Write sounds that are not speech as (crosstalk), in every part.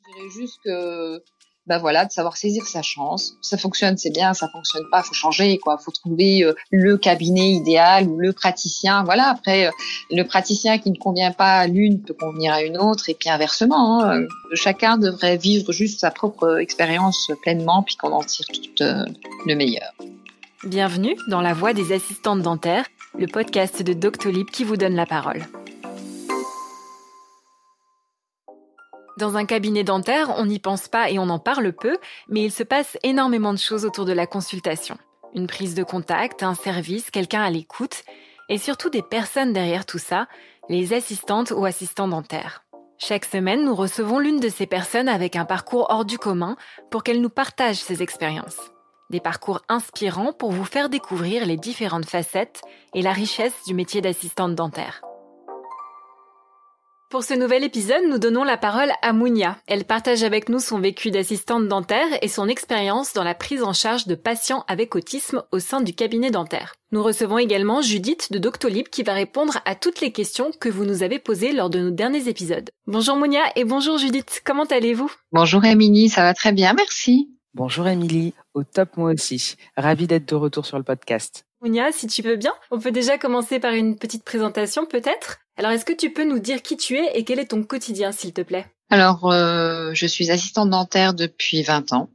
Je dirais juste que bah voilà, de savoir saisir sa chance. Ça fonctionne, c'est bien, ça fonctionne pas, faut changer quoi. Faut trouver euh, le cabinet idéal ou le praticien. Voilà. Après, euh, le praticien qui ne convient pas à l'une peut convenir à une autre et puis inversement. Hein. Chacun devrait vivre juste sa propre expérience pleinement puis qu'on en tire tout euh, le meilleur. Bienvenue dans La Voix des assistantes dentaires, le podcast de Doctolib qui vous donne la parole. Dans un cabinet dentaire, on n'y pense pas et on en parle peu, mais il se passe énormément de choses autour de la consultation. Une prise de contact, un service, quelqu'un à l'écoute, et surtout des personnes derrière tout ça, les assistantes ou assistants dentaires. Chaque semaine, nous recevons l'une de ces personnes avec un parcours hors du commun pour qu'elle nous partage ses expériences. Des parcours inspirants pour vous faire découvrir les différentes facettes et la richesse du métier d'assistante dentaire. Pour ce nouvel épisode, nous donnons la parole à Mounia. Elle partage avec nous son vécu d'assistante dentaire et son expérience dans la prise en charge de patients avec autisme au sein du cabinet dentaire. Nous recevons également Judith de Doctolib qui va répondre à toutes les questions que vous nous avez posées lors de nos derniers épisodes. Bonjour Mounia et bonjour Judith, comment allez-vous? Bonjour Émilie, ça va très bien, merci. Bonjour Émilie, au top moi aussi. Ravie d'être de retour sur le podcast. Mounia, si tu veux bien, on peut déjà commencer par une petite présentation peut-être alors, est-ce que tu peux nous dire qui tu es et quel est ton quotidien, s'il te plaît? Alors, euh, je suis assistante dentaire depuis 20 ans.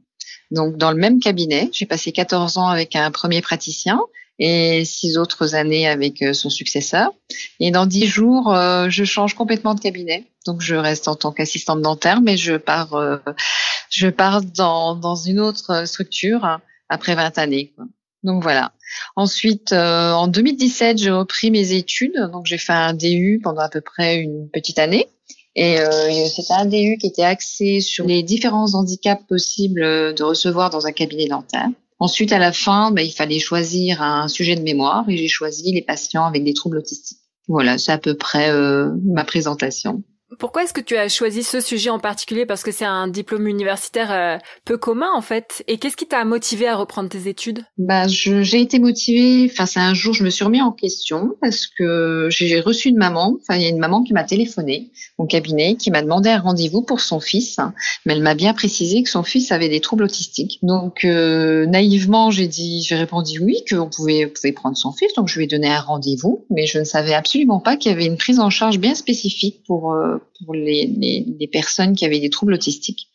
Donc, dans le même cabinet, j'ai passé 14 ans avec un premier praticien et six autres années avec euh, son successeur. Et dans dix jours, euh, je change complètement de cabinet. Donc, je reste en tant qu'assistante dentaire, mais je pars, je pars dans, dans une autre structure après 20 années. Quoi. Donc voilà. Ensuite, euh, en 2017, j'ai repris mes études. Donc j'ai fait un DU pendant à peu près une petite année. Et euh, c'était un DU qui était axé sur les différents handicaps possibles de recevoir dans un cabinet dentaire. Ensuite, à la fin, bah, il fallait choisir un sujet de mémoire et j'ai choisi les patients avec des troubles autistiques. Voilà, c'est à peu près euh, ma présentation. Pourquoi est-ce que tu as choisi ce sujet en particulier? Parce que c'est un diplôme universitaire euh, peu commun en fait. Et qu'est-ce qui t'a motivé à reprendre tes études? Bah, j'ai été motivée. Enfin, c'est un jour, je me suis remis en question parce que j'ai reçu une maman. Enfin, il y a une maman qui m'a téléphoné au cabinet, qui m'a demandé un rendez-vous pour son fils, mais elle m'a bien précisé que son fils avait des troubles autistiques. Donc, euh, naïvement, j'ai dit, j'ai répondu oui, qu'on pouvait, pouvait prendre son fils. Donc, je lui ai donné un rendez-vous, mais je ne savais absolument pas qu'il y avait une prise en charge bien spécifique pour euh, pour les, personnes qui avaient des troubles autistiques.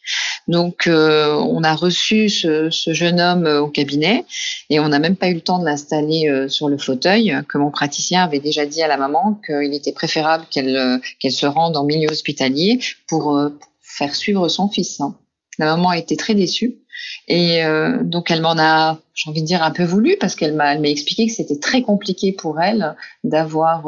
Donc, euh, on a reçu ce, jeune homme euh, au cabinet et on n'a même pas eu le temps de l'installer euh, sur le fauteuil, que mon praticien avait déjà dit à la maman qu'il était préférable qu'elle qu'elle se rende en milieu hospitalier pour, faire suivre son fils. La maman a été très déçue. Et donc elle m'en a, j'ai envie de dire, un peu voulu parce qu'elle m'a, m'a expliqué que c'était très compliqué pour elle d'avoir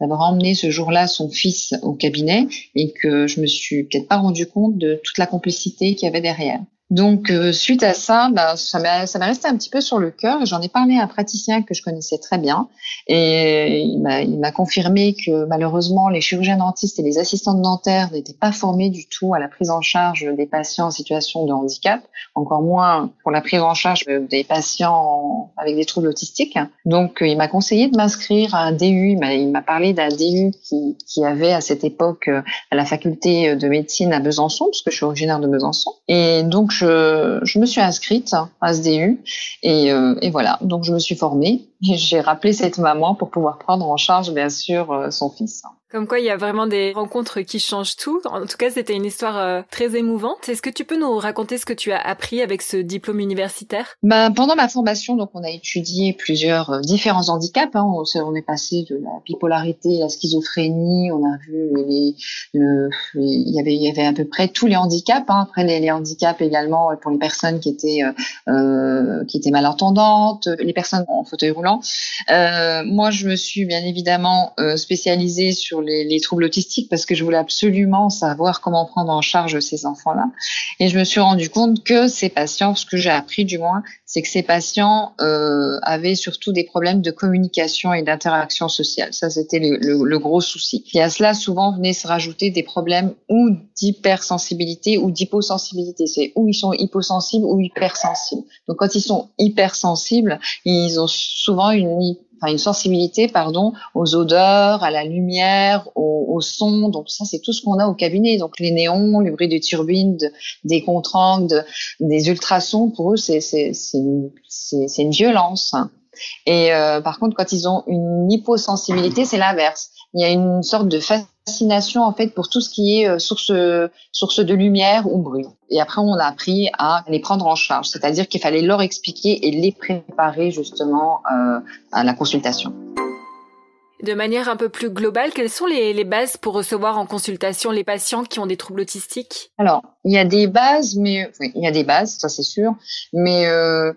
d'avoir emmené ce jour-là son fils au cabinet et que je me suis peut-être pas rendu compte de toute la complicité qu'il y avait derrière. Donc, euh, suite à ça, bah, ça m'est resté un petit peu sur le cœur. J'en ai parlé à un praticien que je connaissais très bien et il m'a confirmé que malheureusement, les chirurgiens dentistes et les assistantes dentaires n'étaient pas formés du tout à la prise en charge des patients en situation de handicap, encore moins pour la prise en charge des patients avec des troubles autistiques. Donc, il m'a conseillé de m'inscrire à un DU. Il m'a parlé d'un DU qui, qui avait à cette époque à la faculté de médecine à Besançon, parce que je suis originaire de Besançon. Et donc, me suis inscrite à SDU et, euh, et voilà. Donc je me suis formée. J'ai rappelé cette maman pour pouvoir prendre en charge bien sûr euh, son fils. Comme quoi, il y a vraiment des rencontres qui changent tout. En tout cas, c'était une histoire euh, très émouvante. Est-ce que tu peux nous raconter ce que tu as appris avec ce diplôme universitaire? Ben, Pendant ma formation, donc, on a étudié plusieurs euh, différents handicaps. Hein. On, est passé de la bipolarité à la schizophrénie. On a vu les, le, il, y avait, il y avait à peu près tous les handicaps. Hein. Après, les, handicaps également pour les personnes qui étaient, euh, qui étaient malentendantes, les personnes en fauteuil roulant. Euh, moi, je me suis bien évidemment spécialisée sur les, troubles autistiques parce que je voulais absolument savoir comment prendre en charge ces enfants-là. Et je me suis rendu compte que ces patients, ce que j'ai appris du moins, c'est que ces patients euh, avaient surtout des problèmes de communication et d'interaction sociale. Ça, c'était le, gros souci. Et à cela, souvent, venaient se rajouter des problèmes ou d'hypersensibilité ou d'hyposensibilité. C'est où ils sont hyposensibles ou hypersensibles. Donc, quand ils sont hypersensibles, ils ont souvent une une sensibilité, pardon, aux odeurs, à la lumière, au, au son. Donc ça, c'est tout ce qu'on a au cabinet. Donc les néons, les bruits de turbines, des contre des ultrasons, pour eux, c'est une, une violence. Et euh, par contre, quand ils ont une hyposensibilité, c'est l'inverse. Il y a une sorte de fascination en fait pour tout ce qui est euh, source source de lumière ou bruit. Et après, on a appris à les prendre en charge, c'est-à-dire qu'il fallait leur expliquer et les préparer justement euh, à la consultation. De manière un peu plus globale, quelles sont les, les, bases pour recevoir en consultation les patients qui ont des troubles autistiques? Alors, il y a des bases, mais il y a des bases, ça c'est sûr, mais euh,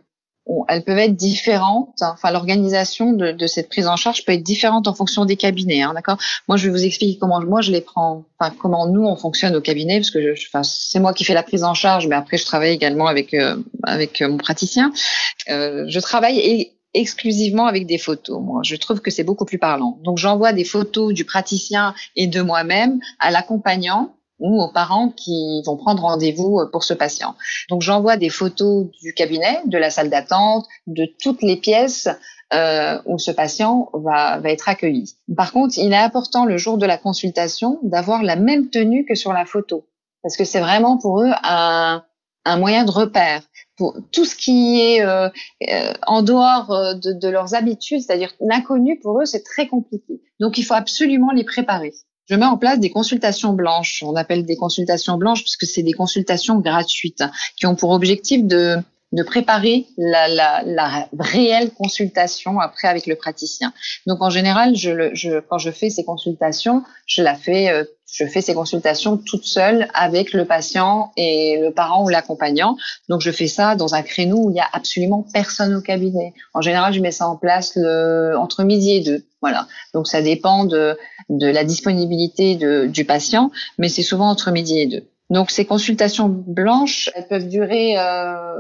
elles peuvent être différentes. Enfin, l'organisation de, de, cette prise en charge peut être différente en fonction des cabinets. Hein, D'accord? Moi, je vais vous expliquer comment moi je les prends. Enfin, comment nous on fonctionne au cabinet, parce que je, enfin, c'est moi qui fais la prise en charge, mais après je travaille également avec euh, avec euh, mon praticien. Euh, je travaille exclusivement avec des photos. Moi, je trouve que c'est beaucoup plus parlant. Donc, j'envoie des photos du praticien et de moi-même à l'accompagnant ou aux parents qui vont prendre rendez-vous euh, pour ce patient. Donc j'envoie des photos du cabinet, de la salle d'attente, de toutes les pièces euh, où ce patient va, va être accueilli. Par contre, il est important le jour de la consultation d'avoir la même tenue que sur la photo, parce que c'est vraiment pour eux un, un moyen de repère. Pour tout ce qui est euh, euh en dehors euh, de, de leurs habitudes, c'est-à-dire l'inconnu pour eux, c'est très compliqué. Donc il faut absolument les préparer. Je mets en place des consultations blanches. On appelle des consultations blanches parce que c'est des consultations gratuites qui ont pour objectif de, de préparer la, la, la, réelle consultation après avec le praticien. Donc en général, je, je, quand je fais ces consultations, je la fais euh, je fais ces consultations toute seule avec le patient et le parent ou l'accompagnant. Donc je fais ça dans un créneau où il y a absolument personne au cabinet. En général, je mets ça en place le, entre midi et deux. Voilà. Donc ça dépend de, de la disponibilité de, du patient, mais c'est souvent entre midi et deux. Donc ces consultations blanches, elles peuvent durer, euh,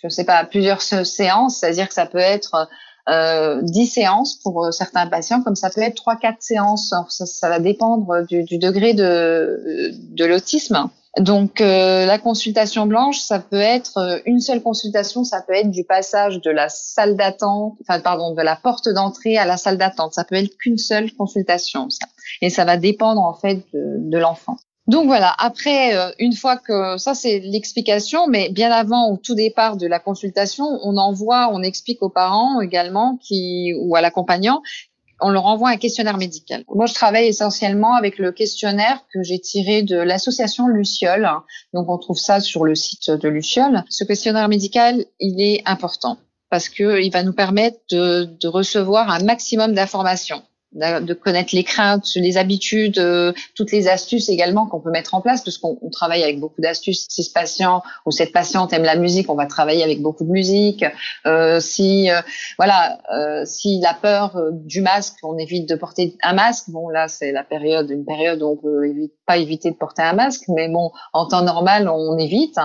je ne sais pas, plusieurs séances, c'est-à-dire que ça peut être euh, 10 séances pour euh, certains patients, comme ça peut être 3-4 séances. Ça, ça, va dépendre du, du degré de, de l'autisme. Donc euh, la consultation blanche, ça peut être euh, une seule consultation, ça peut être du passage de la salle d'attente, enfin pardon, de la porte d'entrée à la salle d'attente. Ça peut être qu'une seule consultation, ça. et ça va dépendre en fait de, de l'enfant. Donc voilà, après, euh, une fois que ça c'est l'explication, mais bien avant, au tout départ de la consultation, on envoie, on explique aux parents également qui ou à l'accompagnant, on leur envoie un questionnaire médical. Moi, je travaille essentiellement avec le questionnaire que j'ai tiré de l'association Luciole. Donc on trouve ça sur le site de Luciole. Ce questionnaire médical, il est important parce que il va nous permettre de, de recevoir un maximum d'informations de connaître les craintes, les habitudes, euh, toutes les astuces également qu'on peut mettre en place, parce qu'on travaille avec beaucoup d'astuces. Si ce patient ou cette patiente aime la musique, on va travailler avec beaucoup de musique. Euh, si euh, voilà, euh, si la peur du masque, on évite de porter un masque. Bon là, c'est la période, une période où on peut évite, pas éviter de porter un masque, mais bon, en temps normal, on évite.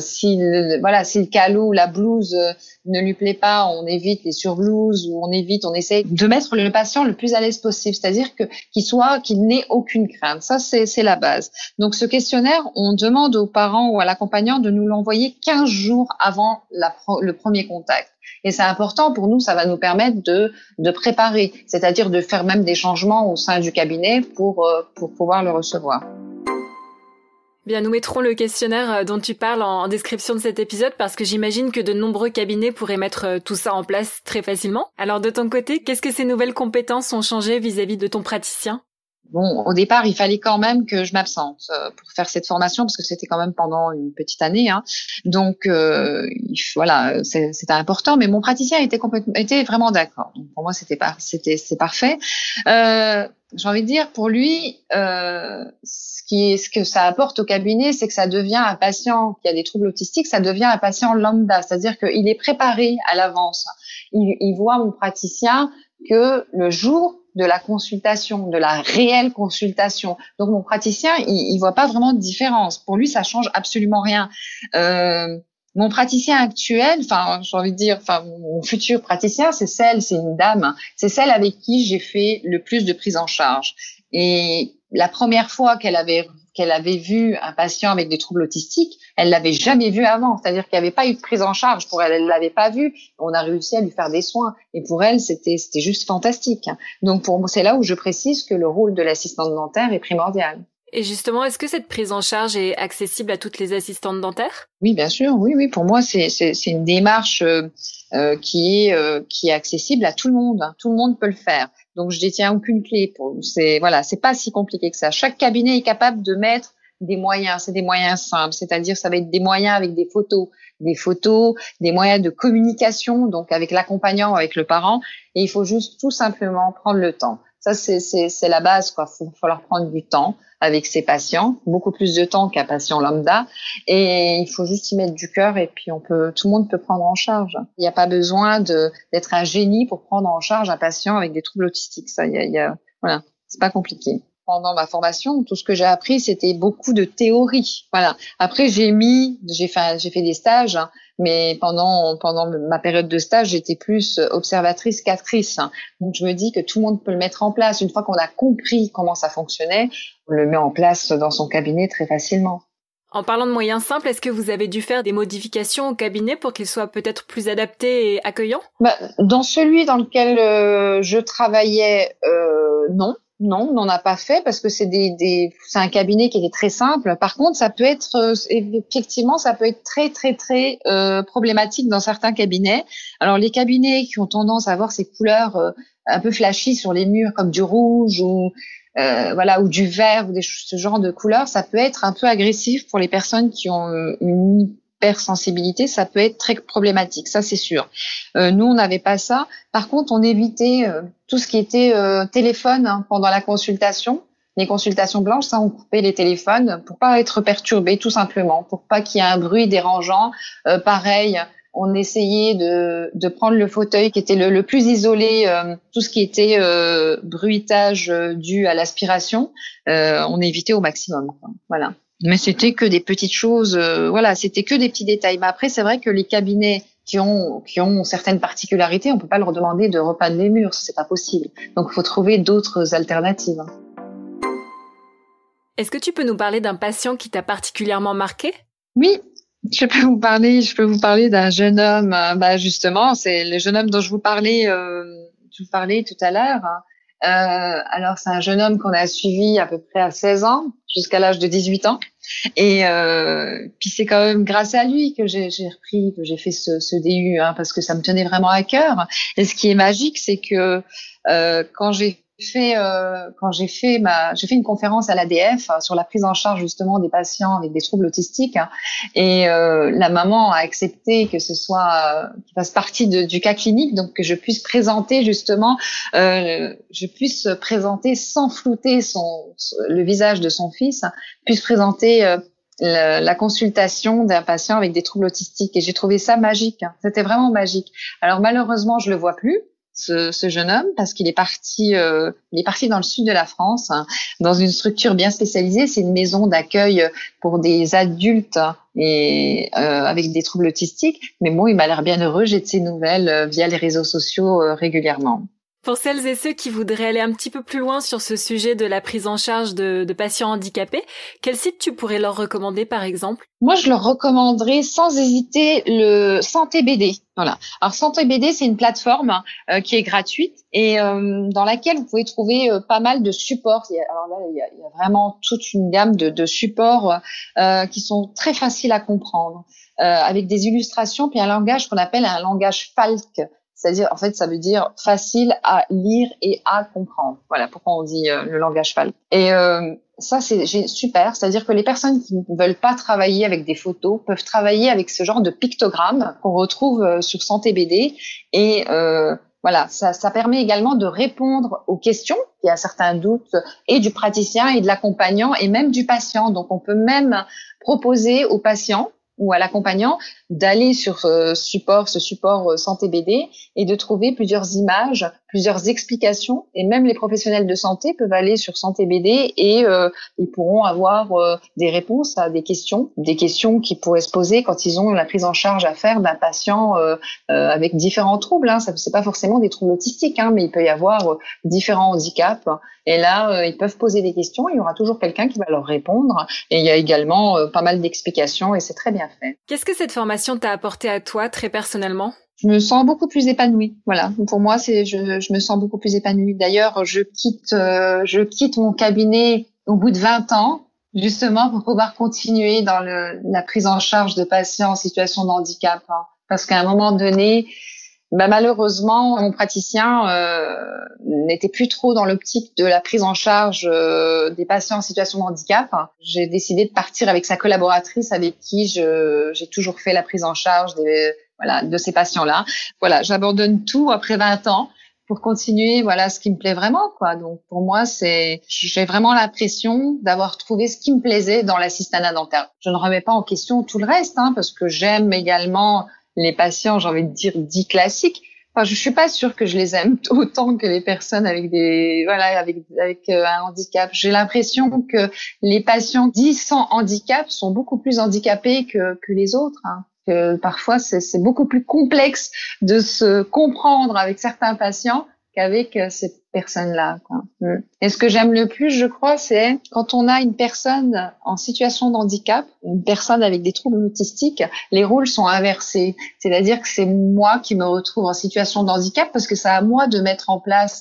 si le, voilà, si le calot, la blouse ne lui plaît pas, on évite les surblouses ou on évite, on essaie de mettre le patient le plus à l'aise possible, c'est-à-dire qu'il soit, qu'il n'ait aucune crainte. Ça, c'est la base. Donc, ce questionnaire, on demande aux parents ou à l'accompagnant de nous l'envoyer 15 jours avant le premier contact. Et c'est important pour nous, ça va nous permettre de, de préparer, c'est-à-dire de faire même des changements au sein du cabinet pour, euh, pour pouvoir le recevoir. Bien, nous mettrons le questionnaire euh, dont tu parles en description de cet épisode parce que j'imagine que de nombreux cabinets pourraient mettre euh, tout ça en place très facilement. Alors de ton côté, qu'est-ce que ces nouvelles compétences ont changé vis-à-vis de ton praticien? Bon, au départ, il fallait quand même que je m'absente euh, pour faire cette formation parce que c'était quand même pendant une petite année. Hein. Donc euh, voilà, c'était important. Mais mon praticien était complètement, était vraiment d'accord. Donc pour moi, c'était pas, c'était, c'est parfait. Euh, j'ai envie de dire, pour lui, euh, ce, qui ce que ça apporte au cabinet, c'est que ça devient un patient qui a des troubles autistiques, ça devient un patient lambda, c'est-à-dire qu'il est préparé à l'avance. Il, il voit mon praticien que le jour de la consultation, de la réelle consultation. Donc mon praticien, il, il voit pas vraiment de différence. Pour lui, ça change absolument rien. Euh, mon praticien actuel, enfin, j'ai envie de dire, enfin, mon futur praticien, c'est celle, c'est une dame, c'est celle avec qui j'ai fait le plus de prise en charge. Et la première fois qu'elle avait qu'elle avait vu un patient avec des troubles autistiques, elle l'avait jamais vu avant. C'est-à-dire qu'il n'y avait pas eu de prise en charge pour elle, elle l'avait pas vu. On a réussi à lui faire des soins. Et pour elle, c'était c'était juste fantastique. Donc pour moi, c'est là où je précise que le rôle de l'assistante dentaire est primordial. Et justement, est-ce que cette prise en charge est accessible à toutes les assistantes dentaires? Oui, bien sûr. Oui, oui. Pour moi, c'est c'est une démarche euh, euh, qui est euh, qui est accessible à tout le monde. Tout le monde peut le faire. Donc je détiens aucune clé. C'est voilà, c'est pas si compliqué que ça. Chaque cabinet est capable de mettre des moyens. C'est des moyens simples, c'est-à-dire ça va être des moyens avec des photos, des photos, des moyens de communication, donc avec l'accompagnant, avec le parent. Et il faut juste tout simplement prendre le temps. Ça, c'est la base, quoi. Faut, leur prendre du temps avec ses patients, beaucoup plus de temps qu'un patient lambda. Et il faut juste y mettre du cœur et puis on peut, tout le monde peut prendre en charge. Il n'y a pas besoin d'être un génie pour prendre en charge un patient avec des troubles autistiques. Ça, il y a, y a voilà, c'est pas compliqué pendant ma formation, tout ce que j'ai appris, c'était beaucoup de théorie. Voilà. Après, j'ai mis, j'ai fait, j'ai fait des stages, hein, mais pendant pendant ma période de stage, j'étais plus observatrice qu'actrice. Hein. Donc, je me dis que tout le monde peut le mettre en place. Une fois qu'on a compris comment ça fonctionnait, on le met en place dans son cabinet très facilement. En parlant de moyens simples, est-ce que vous avez dû faire des modifications au cabinet pour qu'il soit peut-être plus adapté et accueillant? Bah, Dans celui dans lequel euh, je travaillais, euh, non non, on n'en a pas fait parce que c'est des, des un cabinet qui était très simple. Par contre, ça peut être euh, effectivement, ça peut être très très très euh, problématique dans certains cabinets. Alors les cabinets qui ont tendance à avoir ces couleurs euh, un peu flashy sur les murs, comme du rouge ou voilà ou du vert ou des, ce genre de couleurs, ça peut être un peu agressif pour les personnes qui ont une hypersensibilité, ça peut être très problématique, ça c'est sûr. Euh, nous, on n'avait pas ça. Par contre, on évitait euh, tout ce qui était euh, téléphone hein, pendant la consultation. Les consultations blanches, ça, on coupait les téléphones pour pas être perturbé, tout simplement, pour pas qu'il y ait un bruit dérangeant. pareil, on essayait de, de, prendre le fauteuil qui était le, le plus isolé, tout ce qui était bruitage dû à l'aspiration, on évitait au maximum. Voilà. Mais c'était que des petites choses, euh, voilà, c'était que des petits détails. Mais après, c'est vrai que les cabinets qui ont qui ont certaines particularités, on peut pas leur demander de repeindre les murs, c'est pas possible. Donc, il faut trouver d'autres alternatives. Est-ce que tu peux nous parler d'un patient qui t'a particulièrement marqué? Oui, je peux vous parler. Je peux vous parler d'un jeune homme. Bah justement, c'est le jeune homme dont je vous parlais. Euh, je vous parlais tout à l'heure. Hein. Euh, alors, c'est un jeune homme qu'on a suivi à peu près à 16 ans, jusqu'à l'âge de 18 ans. Et euh, puis c'est quand même grâce à lui que j'ai repris, que j'ai fait ce, ce DU, hein, parce que ça me tenait vraiment à cœur. Et ce qui est magique, c'est que euh, quand j'ai fait euh, quand j'ai fait ma j'ai fait une conférence à l'ADF euh, sur la prise en charge justement des patients avec des troubles autistiques hein, et euh, la maman a accepté que ce soit qui fasse partie du cas clinique donc que je puisse présenter justement je puisse présenter sans flouter son le visage de son fils puisse présenter la, la, consultation d'un patient avec des troubles autistiques et j'ai trouvé ça magique. Hein. C'était vraiment magique. Alors malheureusement, je le vois plus ce, ce, jeune homme parce qu'il est parti, euh, il est parti dans le sud de la France, hein, dans une structure bien spécialisée. C'est une maison d'accueil pour des adultes et euh, avec des troubles autistiques. Mais bon, il m'a l'air bien heureux. J'ai de ses nouvelles euh, via les réseaux sociaux euh, régulièrement. Pour celles et ceux qui voudraient aller un petit peu plus loin sur ce sujet de la prise en charge de, de, patients handicapés, quel site tu pourrais leur recommander par exemple? Moi, je leur recommanderais sans hésiter le Santé BD. Voilà. Alors Santé BD, c'est une plateforme euh, qui est gratuite et euh, dans laquelle vous pouvez trouver euh, pas mal de supports. alors là, il y, a, vraiment toute une gamme de, de supports qui sont très faciles à comprendre, avec des illustrations puis un langage qu'on appelle un langage Falk. C'est-à-dire, en fait, ça veut dire facile à lire et à comprendre. Voilà pourquoi on dit euh, le langage FAL. Et euh, ça, c'est super. C'est-à-dire que les personnes qui ne veulent pas travailler avec des photos peuvent travailler avec ce genre de pictogrammes qu'on retrouve euh, sur Santé BD. Et euh, voilà, ça, ça, permet également de répondre aux questions. Il y a certains doutes et du praticien et de l'accompagnant et même du patient. Donc, on peut même proposer au patient ou à l'accompagnant d'aller sur ce support, ce support santé BD, et de trouver plusieurs images, plusieurs explications, et même les professionnels de santé peuvent aller sur santé BD et ils pourront avoir des réponses à des questions, des questions qui pourraient se poser quand ils ont la prise en charge à faire d'un patient avec différents troubles. Hein. Ça c'est pas forcément des troubles autistiques, hein, mais il peut y avoir différents handicaps. Et là, ils peuvent poser des questions. Il y aura toujours quelqu'un qui va leur répondre. Et il y a également pas mal d'explications, et c'est très bien fait. Qu'est-ce que cette formation t'a apporté à toi très personnellement je me sens beaucoup plus épanouie. Voilà. Pour moi, c'est je, me sens beaucoup plus épanouie. D'ailleurs, je quitte euh, je quitte mon cabinet au bout de 20 ans justement pour pouvoir continuer dans la prise en charge de patients en situation de handicap. Hein. Parce qu'à un moment donné, bah, malheureusement, mon praticien euh, n'était plus trop dans l'optique de la prise en charge euh, des patients en situation de handicap. J'ai décidé de partir avec sa collaboratrice avec qui j'ai toujours fait la prise en charge des, voilà, de ces patients-là. Voilà, j'abandonne tout après 20 ans pour continuer voilà ce qui me plaît vraiment quoi donc pour moi c'est j'ai vraiment l'impression d'avoir trouvé ce qui me plaisait dans l'assistanat dentaire je ne remets pas en question tout le reste hein, parce que j'aime également les patients, j'ai envie de dire, dits classiques. Enfin, je suis pas sûre que je les aime (laughs) autant que les personnes avec des voilà avec avec euh, un handicap. J'ai l'impression que les patients dits sans handicap sont beaucoup plus handicapés que que les autres. Hein. Que parfois c'est beaucoup plus complexe de se comprendre avec certains patients qu'avec euh, ces personnes-là. Mm. Et ce que j'aime le plus, je crois, c'est quand on a une personne en situation de handicap, une personne avec des troubles autistiques, les rôles sont inversés. C'est-à-dire que c'est moi qui me retrouve en situation de handicap parce que c'est à moi de mettre en place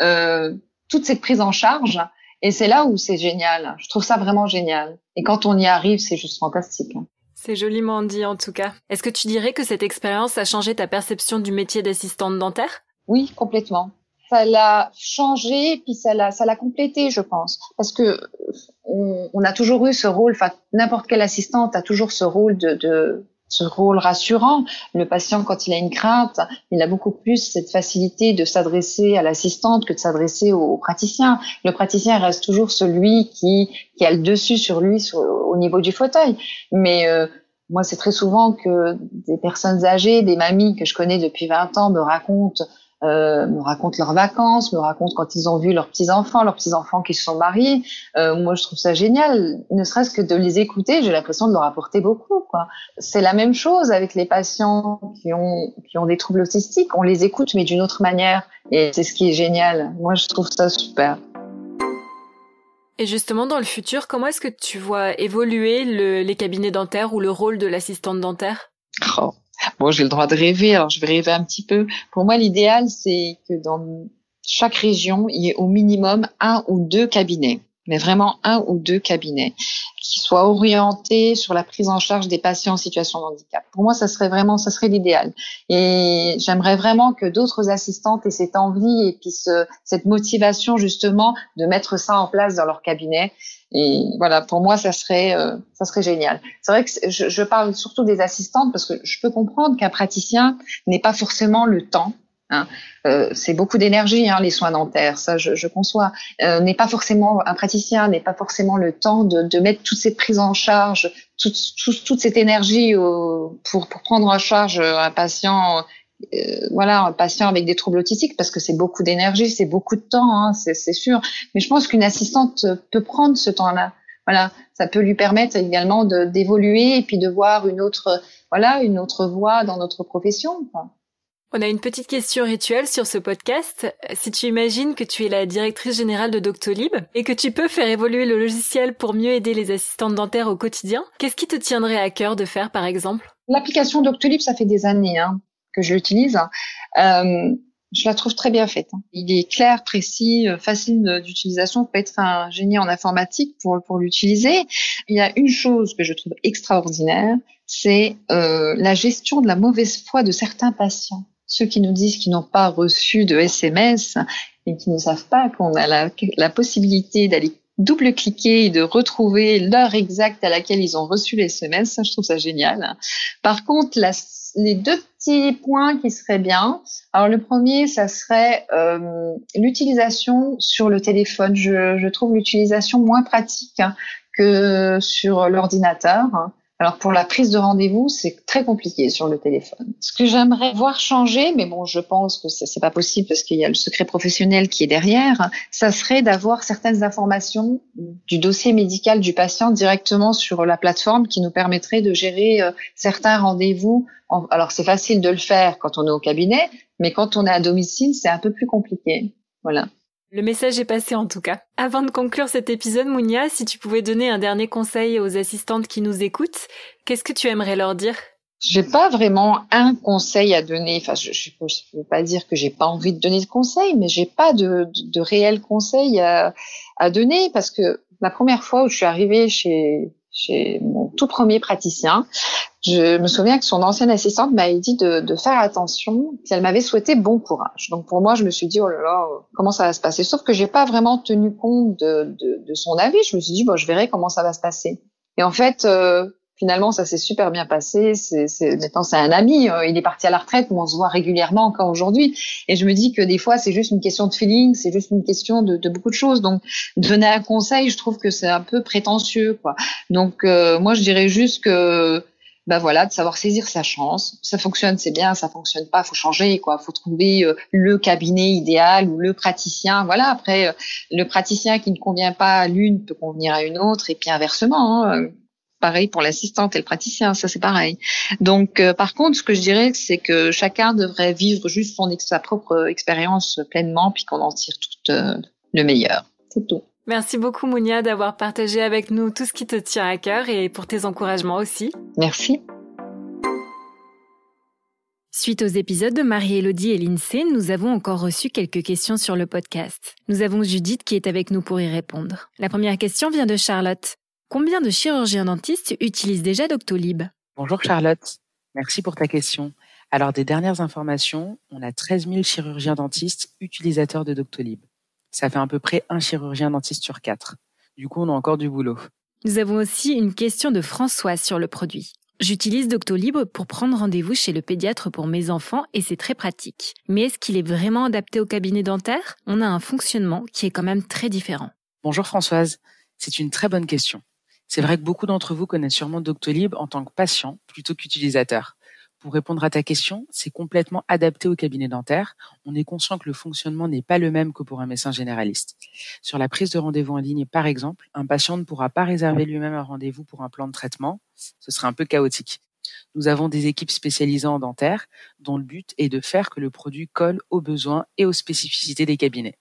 euh, toute cette prise en charge. Et c'est là où c'est génial. Je trouve ça vraiment génial. Et quand on y arrive, c'est juste fantastique. C'est joliment dit en tout cas. Est-ce que tu dirais que cette expérience a changé ta perception du métier d'assistante dentaire? Oui, complètement. Ça l'a changé, puis ça l'a, complété, je pense, parce que on, a toujours eu ce rôle. Enfin, n'importe quelle assistante a toujours ce rôle de, de ce rôle rassurant. Le patient, quand il a une crainte, il a beaucoup plus cette facilité de s'adresser à l'assistante que de s'adresser au, praticien. Le praticien reste toujours celui qui, qui a le dessus sur lui au niveau du fauteuil. Mais euh, moi, c'est très souvent que des personnes âgées, des mamies que je connais depuis 20 ans me racontent euh, me racontent leurs vacances, me racontent quand ils ont vu leurs petits enfants, leurs petits enfants qui se sont mariés. Euh, moi, je trouve ça génial, ne serait-ce que de les écouter. J'ai l'impression de leur apporter beaucoup. C'est la même chose avec les patients qui ont qui ont des troubles autistiques. On les écoute, mais d'une autre manière, et c'est ce qui est génial. Moi, je trouve ça super. Et justement, dans le futur, comment est-ce que tu vois évoluer le, les cabinets dentaires ou le rôle de l'assistante dentaire? Oh. Bon, j'ai le droit de rêver, alors je vais rêver un petit peu. Pour moi, l'idéal, c'est que dans chaque région, il y ait au minimum un ou deux cabinets, mais vraiment un ou deux cabinets qui soient orientés sur la prise en charge des patients en situation de handicap. Pour moi, ça serait vraiment, ça serait l'idéal. Et j'aimerais vraiment que d'autres assistantes aient cette envie et puis cette motivation justement de mettre ça en place dans leur cabinet et voilà, pour moi, ça serait, euh, ça serait génial. C'est vrai que je, je, parle surtout des assistantes parce que je peux comprendre qu'un praticien n'ait pas forcément le temps. Hein. Euh, c'est beaucoup d'énergie, hein, les soins dentaires, ça je, je conçois. Euh, n'est pas forcément un praticien n'est pas forcément le temps de, de mettre toutes ces prises en charge, toute, toute, toute cette énergie au, pour, pour prendre en charge un patient euh, voilà, un patient avec des troubles autistiques, parce que c'est beaucoup d'énergie, c'est beaucoup de temps, hein, c'est sûr. Mais je pense qu'une assistante peut prendre ce temps-là. Voilà, ça peut lui permettre également d'évoluer et puis de voir une autre, voilà, une autre voie dans notre profession. On a une petite question rituelle sur ce podcast. Si tu imagines que tu es la directrice générale de Doctolib et que tu peux faire évoluer le logiciel pour mieux aider les assistantes dentaires au quotidien, qu'est-ce qui te tiendrait à cœur de faire par exemple? L'application Doctolib, ça fait des années. Hein que je l'utilise, euh, je la trouve très bien faite. Hein. Il est clair, précis, euh, facile d'utilisation. Faut être un génie en informatique pour pour l'utiliser. Il y a une chose que je trouve extraordinaire, c'est euh, la gestion de la mauvaise foi de certains patients. Ceux qui nous disent qu'ils n'ont pas reçu de SMS et qui ne savent pas qu'on a la possibilité d'aller double-cliquer et de retrouver l'heure exacte à laquelle ils ont reçu les SMS. Ça, je trouve ça génial. Par contre, les deux petits points qui seraient bien. Alors le premier, ça serait euh, l'utilisation sur le téléphone. Je, trouve l'utilisation moins pratique que sur l'ordinateur. Alors pour la prise de rendez-vous, c'est très compliqué sur le téléphone. Ce que j'aimerais voir changer, mais bon, je pense que c'est pas possible parce qu'il y a le secret professionnel qui est derrière, ça serait d'avoir certaines informations du dossier médical du patient directement sur la plateforme qui nous permettrait de gérer euh, certains rendez-vous. Alors c'est facile de le faire quand on est au cabinet, mais quand on est à domicile, c'est un peu plus compliqué. Voilà. Le message est passé en tout cas. Avant de conclure cet épisode, Mounia, si tu pouvais donner un dernier conseil aux assistantes qui nous écoutent, qu'est-ce que tu aimerais leur dire? J'ai pas vraiment un conseil à donner. Enfin, je, je, veux pas dire que j'ai pas envie de donner de conseils, mais j'ai pas de, de, de réel conseil à, à, donner parce que la première fois où je suis arrivée chez chez mon tout premier praticien, je me souviens que son ancienne assistante m'avait dit de, de, faire attention, qu'elle m'avait souhaité bon courage. Donc pour moi, je me suis dit oh là là, comment ça va se passer? Sauf que j'ai pas vraiment tenu compte de, de, de, son avis. Je me suis dit bon, je verrai comment ça va se passer. Et en fait, euh, finalement, ça s'est super bien passé. C'est, maintenant, c'est un ami. Euh, il est parti à la retraite, mais on se voit régulièrement encore aujourd'hui. Et je me dis que des fois, c'est juste une question de feeling, c'est juste une question de, de beaucoup de choses. Donc, donner un conseil, je trouve que c'est un peu prétentieux, quoi. Donc, euh, moi, je dirais juste que ben voilà, de savoir saisir sa chance. Ça fonctionne, c'est bien. Ça fonctionne pas, faut changer, quoi. Faut trouver euh, le cabinet idéal ou le praticien. Voilà. Après, le praticien qui ne convient pas à l'une peut convenir à une autre, et puis inversement. Hein pareil pour l'assistante et le praticien, ça c'est pareil. Donc, euh, par contre, ce que je dirais, c'est que chacun devrait vivre juste son sa propre expérience pleinement, puis qu'on en tire tout euh, le meilleur. C'est tout. Merci beaucoup Mounia d'avoir partagé avec nous tout ce qui te tient à cœur et pour tes encouragements aussi. Merci. Suite aux épisodes de Marie-Élodie et l'INSEE, nous avons encore reçu quelques questions sur le podcast. Nous avons Judith qui est avec nous pour y répondre. La première question vient de Charlotte. Combien de chirurgiens dentistes utilisent déjà Doctolib? Bonjour Charlotte, merci pour ta question. Alors des dernières informations, on a 13 000 chirurgiens dentistes utilisateurs de Doctolib. Ça fait à peu près un chirurgien dentiste sur quatre. Du coup, on a encore du boulot. Nous avons aussi une question de Françoise sur le produit. J'utilise Doctolib pour prendre rendez-vous chez le pédiatre pour mes enfants et c'est très pratique. Mais est-ce qu'il est vraiment adapté au cabinet dentaire? On a un fonctionnement qui est quand même très différent. Bonjour Françoise, c'est une très bonne question. C'est vrai que beaucoup d'entre vous connaissent sûrement Doctolib en tant que patient plutôt qu'utilisateur. Pour répondre à ta question, c'est complètement adapté au cabinet dentaire. On est conscient que le fonctionnement n'est pas le même que pour un médecin généraliste. Sur la prise de rendez-vous en ligne, par exemple, un patient ne pourra pas réserver lui-même un rendez-vous pour un plan de traitement. Ce serait un peu chaotique. Nous avons des équipes spécialisées en dentaire dont le but est de faire que le produit colle aux besoins et aux spécificités des cabinets.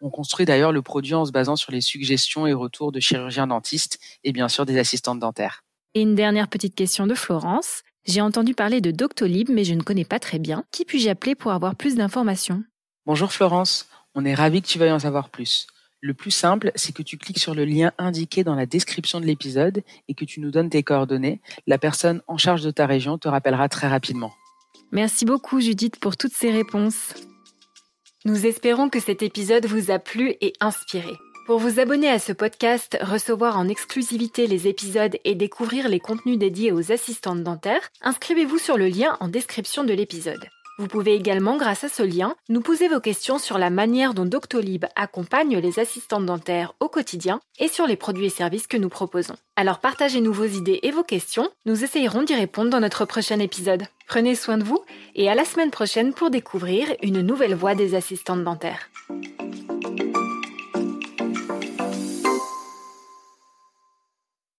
On construit d'ailleurs le produit en se basant sur les suggestions et retours de chirurgiens dentistes et bien sûr des assistantes dentaires. Et une dernière petite question de Florence. J'ai entendu parler de Doctolib, mais je ne connais pas très bien. Qui puis-je appeler pour avoir plus d'informations? Bonjour Florence, on est ravi que tu veuilles en savoir plus. Le plus simple, c'est que tu cliques sur le lien indiqué dans la description de l'épisode et que tu nous donnes tes coordonnées. La personne en charge de ta région te rappellera très rapidement. Merci beaucoup Judith pour toutes ces réponses. Nous espérons que cet épisode vous a plu et inspiré. Pour vous abonner à ce podcast, recevoir en exclusivité les épisodes et découvrir les contenus dédiés aux assistantes dentaires, inscrivez-vous sur le lien en description de l'épisode. Vous pouvez également, grâce à ce lien, nous poser vos questions sur la manière dont Doctolib accompagne les assistantes dentaires au quotidien et sur les produits et services que nous proposons. Alors partagez-nous vos idées et vos questions, nous essayerons d'y répondre dans notre prochain épisode. Prenez soin de vous et à la semaine prochaine pour découvrir une nouvelle voie des assistantes dentaires.